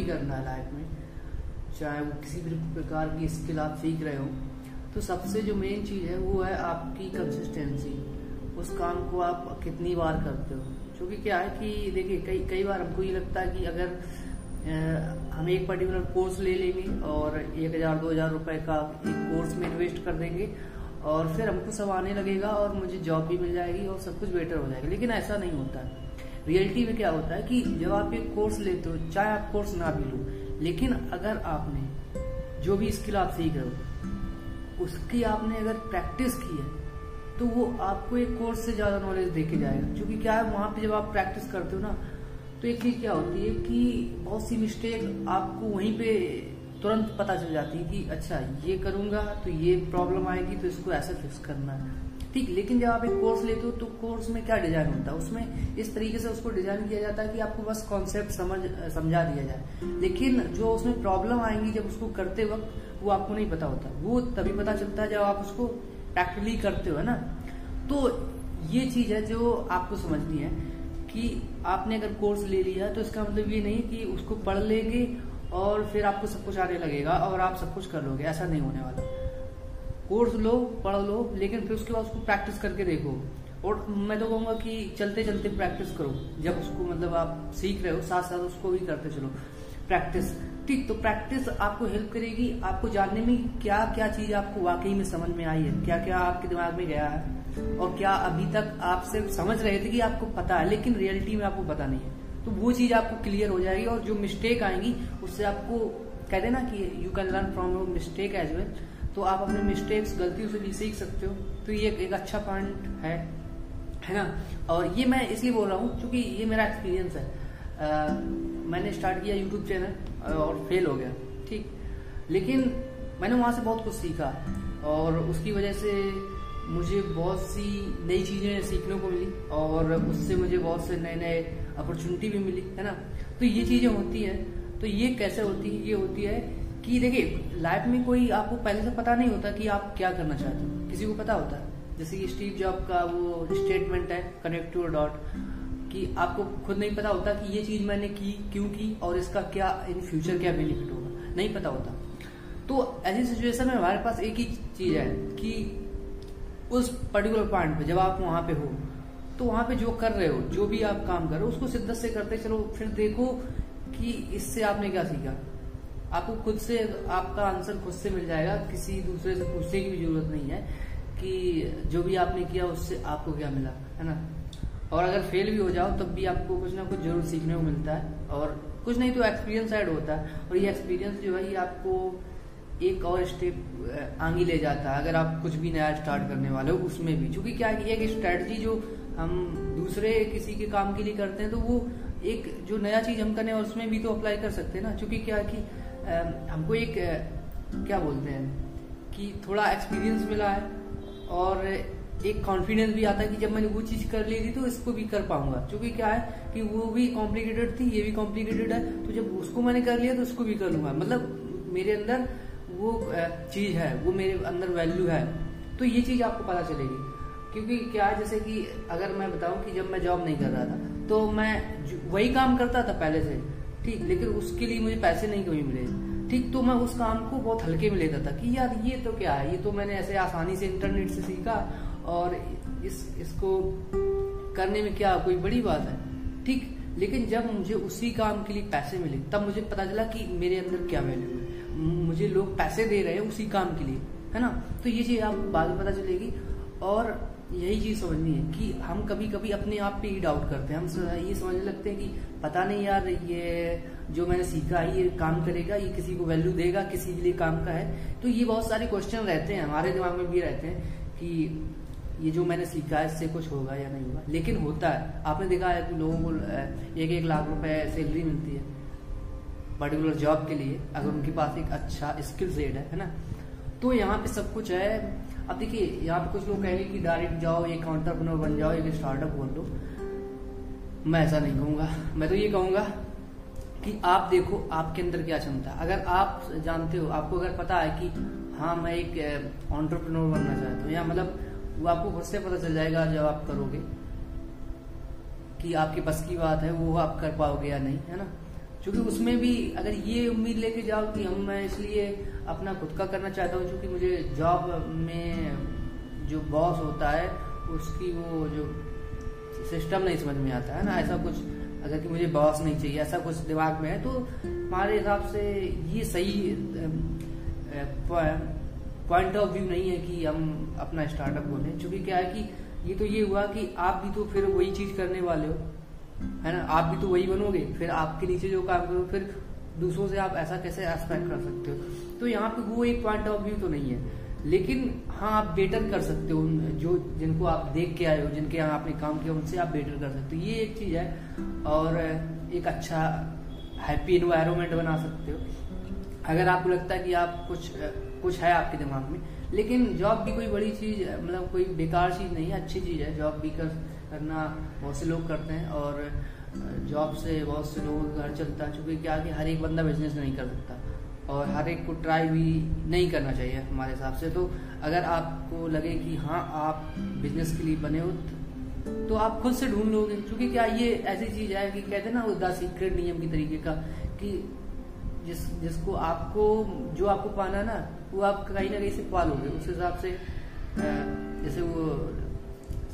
भी करना है लाइफ में। चाहे वो किसी भी प्रकार की स्किल आप सीख रहे हो तो सबसे जो मेन चीज़ है, वो है आपकी कंसिस्टेंसी उस काम को आप कितनी बार करते हो। क्योंकि क्या है कि देखिए, कई कई बार हमको ये लगता है कि अगर हम एक पर्टिकुलर कोर्स ले लेंगे और एक हज़ार, दो हज़ार रुपए का एक कोर्स में इन्वेस्ट कर देंगे और फिर हमको सब आने लगेगा और मुझे जॉब भी मिल जाएगी और सब कुछ बेटर हो जाएगा। लेकिन ऐसा नहीं होता है। रियलिटी में क्या होता है कि जब आप एक कोर्स लेते हो, चाहे आप कोर्स ना भी लो, लेकिन अगर आपने जो भी स्किल आप सीख रहे हो, उसकी आपने अगर प्रैक्टिस की है तो वो आपको एक कोर्स से ज़्यादा नॉलेज देके जाएगा। क्योंकि क्या है, वहाँ पे जब आप प्रैक्टिस करते हो ना तो एक चीज़ क्या होती है कि बहुत सी मिस्टेक आपको वहीं पे तुरंत पता चल जाती है कि अच्छा ये करूँगा तो ये प्रॉब्लम आएगी तो इसको ऐसा फिक्स करना है। ठीक, लेकिन जब आप एक कोर्स लेते हो तो कोर्स में क्या डिज़ाइन होता है? उसमें इस तरीके से उसको डिज़ाइन किया जाता है कि आपको बस कॉन्सेप्ट समझ, समझा दिया जाए। लेकिन जो उसमें प्रॉब्लम आएँगी जब उसको करते वक्त, वो आपको नहीं पता होता। वो तभी पता चलता है जब आप उसको प्रैक्टिकली करते हो, है ना? तो ये चीज़ है जो आपको समझनी है कि आपने अगर कोर्स ले लिया तो इसका मतलब ये नहीं कि उसको पढ़ लेंगे और फिर आपको सब कुछ आने लगेगा और आप सब कुछ कर लोगे। ऐसा नहीं होने वाला। कोर्स लो, पढ़ लो, लेकिन फिर उसके बाद उसको प्रैक्टिस करके देखो। और मैं तो कहूँगा कि चलते चलते प्रैक्टिस करो। जब उसको मतलब आप सीख रहे हो, साथ साथ उसको भी करते चलो। प्रैक्टिस ठीक तो प्रैक्टिस आपको हेल्प करेगी। आपको जानने में क्या क्या चीज़ आपको वाकई में समझ में आई है? क्या क्या आपके दिमाग में गया है? और क्या अभी तक आप सिर्फ़ समझ रहे थे कि आपको पता है, लेकिन रियलिटी में आपको पता नहीं है? तो वो चीज़ आपको क्लियर हो जाएगी और जो मिस्टेक आएँगी, उससे आपको, कहते ना कि you can learn from your mistake as well तो आप अपने मिस्टेक्स गलतियों से भी सीख सकते हो। तो ये एक अच्छा पॉइंट है है ना? और ये मैं इसलिए बोल रहा हूँ क्योंकि ये मेरा एक्सपीरियंस है। आ, मैंने स्टार्ट किया यूट्यूब चैनल और फेल हो गया ठीक? लेकिन मैंने वहाँ से बहुत कुछ सीखा और उसकी वजह से मुझे बहुत सी नई चीज़ें सीखने को मिली और उससे मुझे बहुत से नए नए अपॉर्चुनिटी भी मिली है ना? तो ये चीज़ें होती है। तो ये कैसे होती है? ये होती है कि देखिए लाइफ में कोई आपको पहले से पता नहीं होता कि आप क्या करना चाहते हो। किसी को पता होता है। जैसे कि स्टीव जॉब का वो स्टेटमेंट है कनेक्ट टू डॉट कि आपको खुद नहीं पता होता कि ये चीज़ मैंने की, क्यों की और इसका क्या इन फ्यूचर क्या बेनिफिट होगा। नहीं पता होता। तो ऐसी सिचुएशन में हमारे पास एक ही चीज़ है कि उस पर्टिकुलर पॉइंट पे जब आप वहाँ पे हो तो वहाँ पे जो कर रहे हो, जो भी आप काम कर रहे हो, उसको शिद्दत से करते चलो, फिर देखो कि इससे आपने क्या सीखा। आपको खुद से, आपका आंसर खुद से मिल जाएगा। किसी दूसरे से पूछने की भी ज़रूरत नहीं है कि जो भी आपने किया, उससे आपको क्या मिला, है ना? और अगर फेल भी हो जाओ, तब भी आपको कुछ ना कुछ ज़रूर सीखने को मिलता है। और कुछ नहीं तो एक्सपीरियंस ऐड होता है। और ये एक्सपीरियंस जो है, ये आपको एक और स्टेप आगे ले जाता है। अगर आप कुछ भी नया स्टार्ट करने वाले हो, उसमें भी। क्योंकि क्या है एक स्ट्रेटजी जो हम दूसरे किसी के काम के लिए करते हैं तो वो एक जो नया चीज़ हम करने उसमें भी तो अप्लाई कर सकते हैं ना। क्योंकि क्या है कि हमको एक क्या बोलते हैं, कि थोड़ा एक्सपीरियंस मिला है और एक कॉन्फिडेंस भी आता है कि जब मैंने वो चीज़ कर ली थी तो इसको भी कर पाऊँगा। क्योंकि क्या है कि वो भी कॉम्प्लिकेटेड थी, ये भी कॉम्प्लिकेटेड है तो जब उसको मैंने कर लिया तो उसको भी कर लूँगा। मतलब मेरे अंदर वो चीज़ है, वो मेरे अंदर वैल्यू है तो ये चीज़ आपको पता चलेगी। क्योंकि क्या जैसे कि अगर मैं बताऊँ कि जब मैं जॉब नहीं कर रहा था तो मैं वही काम करता था पहले से। ठीक, लेकिन उसके लिए मुझे पैसे नहीं कभी मिले। ठीक तो मैं उस काम को बहुत हल्के में लेता था कि यार ये तो क्या है? ये तो मैंने ऐसे आसानी से इंटरनेट से सीखा और इस, इसको करने में क्या कोई बड़ी बात है? ठीक, लेकिन जब मुझे उसी काम के लिए पैसे मिले, तब मुझे पता चला कि मेरे अंदर क्या वैल्यू है। मुझे लोग पैसे दे रहे हैं उसी काम के लिए, है ना? तो ये चीज़ आपको बाद में पता चलेगी और यही चीज़ समझनी है कि हम कभी कभी अपने आप पे ही डाउट करते हैं। हम ये समझने लगते हैं कि पता नहीं यार, ये जो मैंने सीखा है, ये काम करेगा, ये किसी को वैल्यू देगा, किसी के लिए काम का है। तो ये बहुत सारे क्वेश्चन रहते हैं, हमारे दिमाग में भी रहते हैं कि ये जो मैंने सीखा है, इससे कुछ होगा या नहीं होगा। लेकिन होता है। आपने देखा है कि लोगों को एक एक लाख रुपए सैलरी मिलती है पर्टिकुलर जॉब के लिए, अगर उनके पास एक अच्छा स्किल सेट है ना? तो यहाँ पे सब कुछ है। अब देखिए, यहाँ पे कुछ लोग कहेंगे कि डायरेक्ट जाओ एक ऑन्टरप्रनर बन जाओ एक स्टार्टअप खोल दो। मैं ऐसा नहीं कहूँगा। मैं तो ये कहूँगा कि आप देखो, आपके अंदर क्या क्षमता अगर आप जानते हो, आपको अगर पता है कि हाँ मैं एक ऑन्टरप्रनोर बनना चाहता हूँ, या मतलब वो आपको खुद से पता चल जाएगा जब आप करोगे कि आपके बस की बात है, वो आप कर पाओगे या नहीं, है ना? क्योंकि उसमें भी अगर ये उम्मीद लेके जाओ कि हम, मैं इसलिए अपना खुद का करना चाहता हूँ, क्योंकि मुझे जॉब में जो बॉस होता है, उसकी वो जो सिस्टम नहीं समझ में आता है ना, ऐसा कुछ अगर कि मुझे बॉस नहीं चाहिए, ऐसा कुछ दिमाग में है तो हमारे हिसाब से ये सही पॉइंट ऑफ़ व्यू नहीं है कि हम अपना स्टार्टअप बोले। क्योंकि क्या है कि ये तो ये हुआ कि आप भी तो फिर वही चीज़ करने वाले हो। है ना? आप भी तो वही बनोगे, फिर आपके नीचे जो काम करो फिर दूसरों से आप ऐसा कैसे एक्सपेक्ट कर सकते हो? तो यहाँ पे वो एक पॉइंट ऑफ़ व्यू तो नहीं है। लेकिन हाँ आप बेटर कर सकते हो, जो जिनको आप देख के आए हो, जिनके यहाँ आपने काम किया, उनसे आप बेटर कर सकते हो। ये एक चीज़ है, और एक अच्छा हैप्पी इन्वायरमेंट बना सकते हो। अगर आपको लगता है कि आप कुछ कुछ है आपके दिमाग में, लेकिन जॉब भी कोई बड़ी चीज़ मतलब कोई बेकार चीज़ नहीं है, अच्छी चीज़ है जॉब भी कर करना बहुत से लोग करते हैं और जॉब से बहुत से लोगों का घर चलता है, चूँकि क्या कि हर एक बंदा बिज़नेस नहीं कर सकता और हर एक को ट्राई भी नहीं करना चाहिए हमारे हिसाब से। तो अगर आपको लगे कि हाँ आप बिज़नेस के लिए बने हो तो आप खुद से ढूंढ लोगे। क्योंकि क्या ये ऐसी चीज़ है कि कहते हैं ना वो द सीक्रेट नियम की तरीके का कि जिस, जिसको आपको, जो आपको पाना ना, वो आप कहीं ना कहीं से पालोगे। उस हिसाब से जैसे वो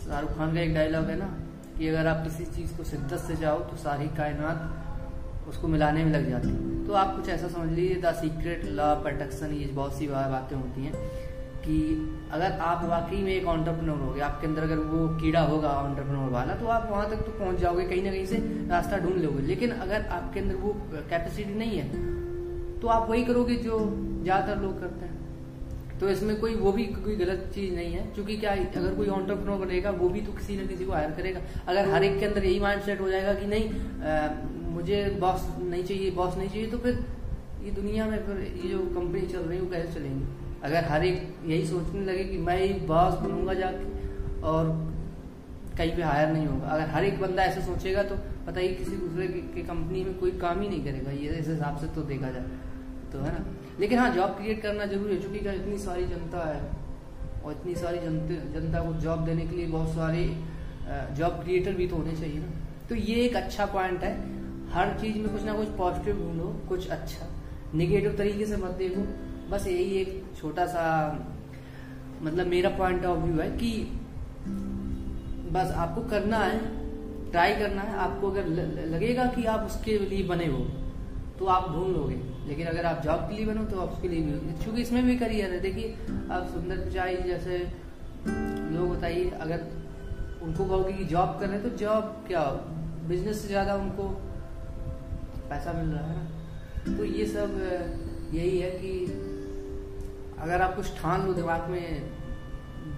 शाहरुख खान का एक डायलॉग है ना, कि अगर आप किसी चीज़ को शिद्दत से चाहो तो सारी कायनात उसको मिलाने में लग जाती है। तो आप कुछ ऐसा समझ लीजिए, द सीक्रेट लॉ प्रोटेक्शन ये बहुत सी बातें होती हैं, कि अगर आप वाकई में एक ऑन्टरप्रनोर हो आपके अंदर अगर वो कीड़ा होगा ऑन्टरप्रनोर वाला तो आप वहाँ तक तो पहुँच जाओगे, कहीं ना कहीं से रास्ता ढूंढ लोगे। लेकिन अगर आपके अंदर वो कैपेसिटी नहीं है तो आप वही करोगे जो ज़्यादातर लोग करते हैं। तो इसमें कोई वो भी कोई गलत चीज़ नहीं है। क्योंकि क्या अगर कोई ऑन्टरप्रनोर बनेगा वो भी तो किसी न किसी को हायर करेगा। अगर हर एक के अंदर यही माइंड सेट हो जाएगा कि नहीं आ, मुझे बॉस नहीं चाहिए बॉस नहीं चाहिए तो फिर ये दुनिया में फिर ये जो कंपनी चल रही है वो कैसे चलेंगी? अगर हर एक यही सोचने लगे कि मैं ही बॉस बनूँगा जाके और कहीं पे हायर नहीं होगा। अगर हर एक बंदा ऐसे सोचेगा तो पता ही किसी दूसरे की कंपनी में कोई काम ही नहीं करेगा। ये इस हिसाब से तो देखा जाए। तो है ना? लेकिन हाँ जॉब क्रिएट करना ज़रूरी है, चूँकि इतनी सारी जनता है और इतनी सारी जनता को जॉब देने के लिए बहुत सारे जॉब क्रिएटर भी तो होने चाहिए ना। तो ये एक अच्छा पॉइंट है। हर चीज़ में कुछ ना कुछ पॉजिटिव ढूंढो, कुछ अच्छा। निगेटिव तरीके से मत देखो। बस यही एक छोटा सा मतलब मेरा पॉइंट ऑफ़ व्यू है कि बस आपको करना है ट्राई करना है। आपको अगर लगेगा कि आप उसके लिए बने हो तो आप ढूंढ लोगे। लेकिन अगर आप जॉब के लिए बनो तो आप उसके लिए भी क्योंकि इसमें भी करियर है। देखिए, आप सुंदर पिचाई जैसे लोग बताइए, अगर उनको कहोगे कि जॉब कर रहे तो जॉब क्या बिज़नेस से ज़्यादा उनको पैसा मिल रहा है ना? तो ये सब यही है कि अगर आप कुछ ठान लो दिमाग में,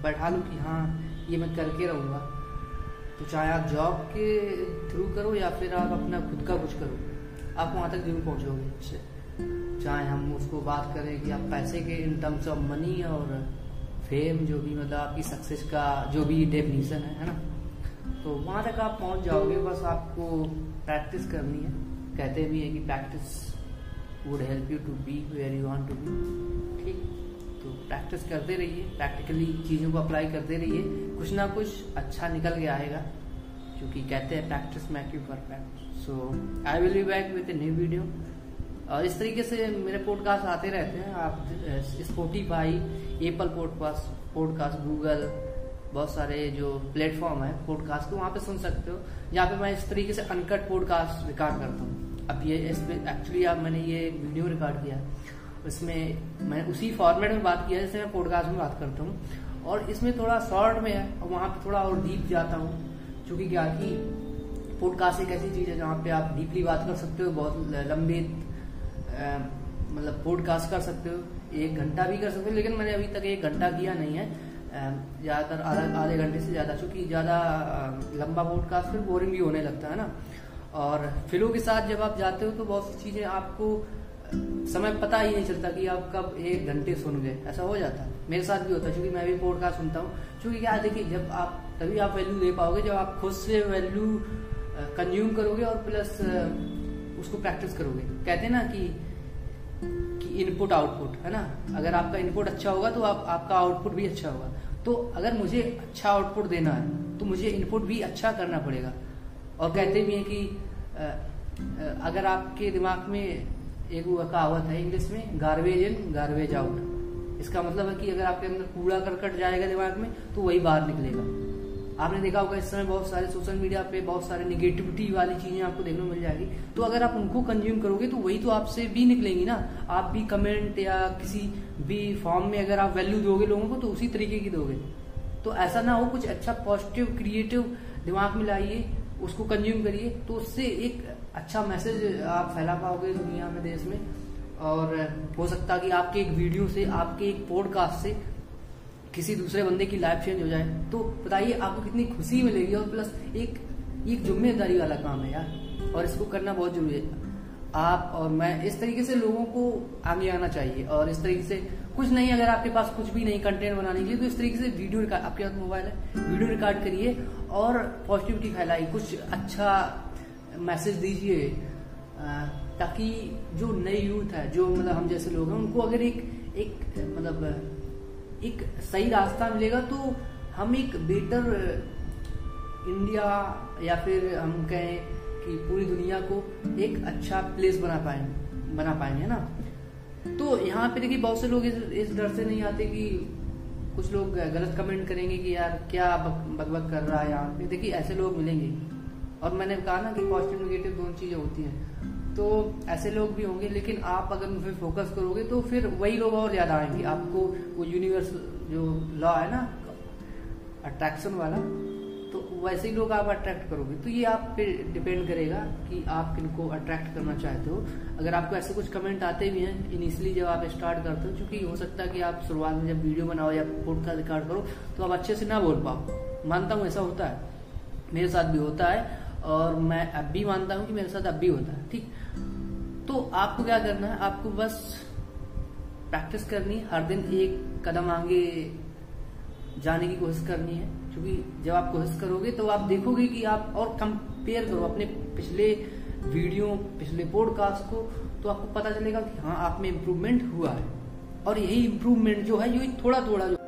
बैठा लो कि हाँ ये मैं करके रहूँगा। तो चाहे आप जॉब के थ्रू करो या फिर आप अपना खुद का कुछ करो। आप वहाँ तक ज़रूर पहुंचोगे। इससे चाहे हम उसको बात करें कि आप पैसे के इन टर्म्स ऑफ़ मनी और फेम जो भी मतलब आपकी सक्सेस का जो भी डेफिनेशन है है ना? तो वहाँ तक आप पहुँच जाओगे, बस आपको प्रैक्टिस करनी है। कहते भी है कि practice would help you to be where you want to be ठीक? तो प्रैक्टिस करते रहिए प्रैक्टिकली चीज़ों को अप्लाई करते रहिए। कुछ ना कुछ अच्छा निकल के आएगा। क्योंकि कहते हैं practice make you perfect so I will be back with a new video और इस तरीके से मेरे पॉडकास्ट आते रहते हैं। आप Spotify Apple podcast podcast Google बहुत सारे जो प्लेटफॉर्म है पॉडकास्ट को वहाँ पे सुन सकते हो। जहाँ पे मैं इस तरीके से अनकट पॉडकास्ट रिकॉर्ड करता हूँ। अब ये एक्चुअली अब मैंने ये वीडियो रिकॉर्ड किया इसमें मैं उसी फॉर्मेट में बात किया जैसे मैं पॉडकास्ट में बात करता हूँ। और इसमें थोड़ा शॉर्ट में है, और वहाँ पे थोड़ा और डीप जाता हूँ। क्योंकि क्या कि पॉडकास्ट एक ऐसी चीज़ है जहाँ पे आप डीपली बात कर सकते हो, बहुत लंबे मतलब पॉडकास्ट कर सकते हो, एक घंटा भी कर सकते हो, लेकिन मैंने अभी तक एक घंटा किया नहीं है। ज़्यादातर आधे घंटे से ज़्यादा क्योंकि ज़्यादा लंबा पॉडकास्ट फिर बोरिंग भी होने लगता है ना। और फिलो के साथ जब आप जाते हो तो बहुत सी चीज़ें आपको समय पता ही नहीं चलता कि आप कब एक घंटे सुन गए। ऐसा हो जाता है। मेरे साथ भी होता है क्योंकि मैं भी पॉडकास्ट सुनता हूँ। क्योंकि क्या देखिए, जब आप तभी आप वैल्यू दे पाओगे जब आप खुद से वैल्यू कंज्यूम करोगे और प्लस उसको प्रैक्टिस करोगे। कहते हैं ना कि कि इनपुट आउटपुट है ना? अगर आपका इनपुट अच्छा होगा तो आप, आपका आउटपुट भी अच्छा होगा। तो अगर मुझे अच्छा आउटपुट देना है तो मुझे इनपुट भी अच्छा करना पड़ेगा। और कहते भी हैं कि अगर आपके दिमाग में एक वो कहावत है इंग्लिश में गार्बेज इन गार्बेज आउट इसका मतलब है कि अगर आपके अंदर कूड़ा करकट जाएगा दिमाग में तो वही बाहर निकलेगा। आपने देखा होगा इस समय बहुत सारे सोशल मीडिया पे बहुत सारे निगेटिविटी वाली चीज़ें आपको देखने को मिल जाएगी। तो अगर आप उनको कंज्यूम करोगे तो वही तो आपसे भी निकलेंगी ना। आप भी कमेंट या किसी भी फॉर्म में अगर आप वैल्यू दोगे लोगों को तो उसी तरीके की दोगे। तो ऐसा ना हो कुछ अच्छा पॉजिटिव क्रिएटिव दिमाग में लाइए, उसको कंज्यूम करिए तो उससे एक अच्छा मैसेज आप फैला पाओगे दुनिया में, देश में। और हो सकता है कि आपके एक वीडियो से, आपके एक पॉडकास्ट से किसी दूसरे बंदे की लाइफ चेंज हो जाए तो बताइए आपको कितनी खुशी मिलेगी और प्लस एक एक ज़िम्मेदारी वाला काम है यार, और इसको करना बहुत ज़रूरी है। आप और मैं इस तरीके से लोगों को आगे आना चाहिए और इस तरीके से कुछ नहीं, अगर आपके पास कुछ भी नहीं कंटेंट बनाने के लिए तो इस तरीके से वीडियो रिकॉर्ड आपके पास मोबाइल है वीडियो रिकॉर्ड करिए और पॉजिटिविटी फैलाइए, कुछ अच्छा मैसेज दीजिए ताकि जो नई यूथ है, जो मतलब हम जैसे लोग हैं, उनको अगर एक एक मतलब एक सही रास्ता मिलेगा तो हम एक बेटर इंडिया या फिर हम कहें कि पूरी दुनिया को एक अच्छा प्लेस बना पाए बना पाएँगे ना? तो यहाँ पे देखिए बहुत से लोग इस, डर से नहीं आते कि कुछ लोग गलत कमेंट करेंगे कि यार क्या बक बक कर रहा है यहाँ पे। देखिए ऐसे लोग मिलेंगे। और मैंने कहा ना कि पॉजिटिव नेगेटिव दोनों चीज़ें होती हैं। तो ऐसे लोग भी होंगे, लेकिन आप अगर उन पर फोकस करोगे तो फिर वही लोग और ज़्यादा आएँगे। आपको वो यूनिवर्स जो लॉ है ना अट्रैक्शन वाला तो वैसे ही लोग आप अट्रैक्ट करोगे। तो ये आप पे डिपेंड करेगा कि आप किनको अट्रैक्ट करना चाहते हो। अगर आपको ऐसे कुछ कमेंट आते भी हैं इनिशियली जब आप स्टार्ट करते हो क्योंकि हो सकता है कि आप शुरुआत में जब वीडियो बनाओ या पॉडकास्ट रिकॉर्ड करो तो आप अच्छे से ना बोल पाओ। मानता हूँ ऐसा होता है। मेरे साथ भी होता है। और मैं अब भी मानता हूँ कि मेरे साथ अब भी होता है, ठीक? तो आपको क्या करना है? आपको बस प्रैक्टिस करनी है। हर दिन एक कदम आगे जाने की कोशिश करनी है, क्योंकि जब आप कोशिश करोगे तो आप देखोगे कि आप और कंपेयर करो अपने पिछले वीडियो पिछले पॉडकास्ट को तो आपको पता चलेगा कि हाँ आप में इम्प्रूवमेंट हुआ है। और यही इम्प्रूवमेंट जो है ये थोड़ा थोड़ा जो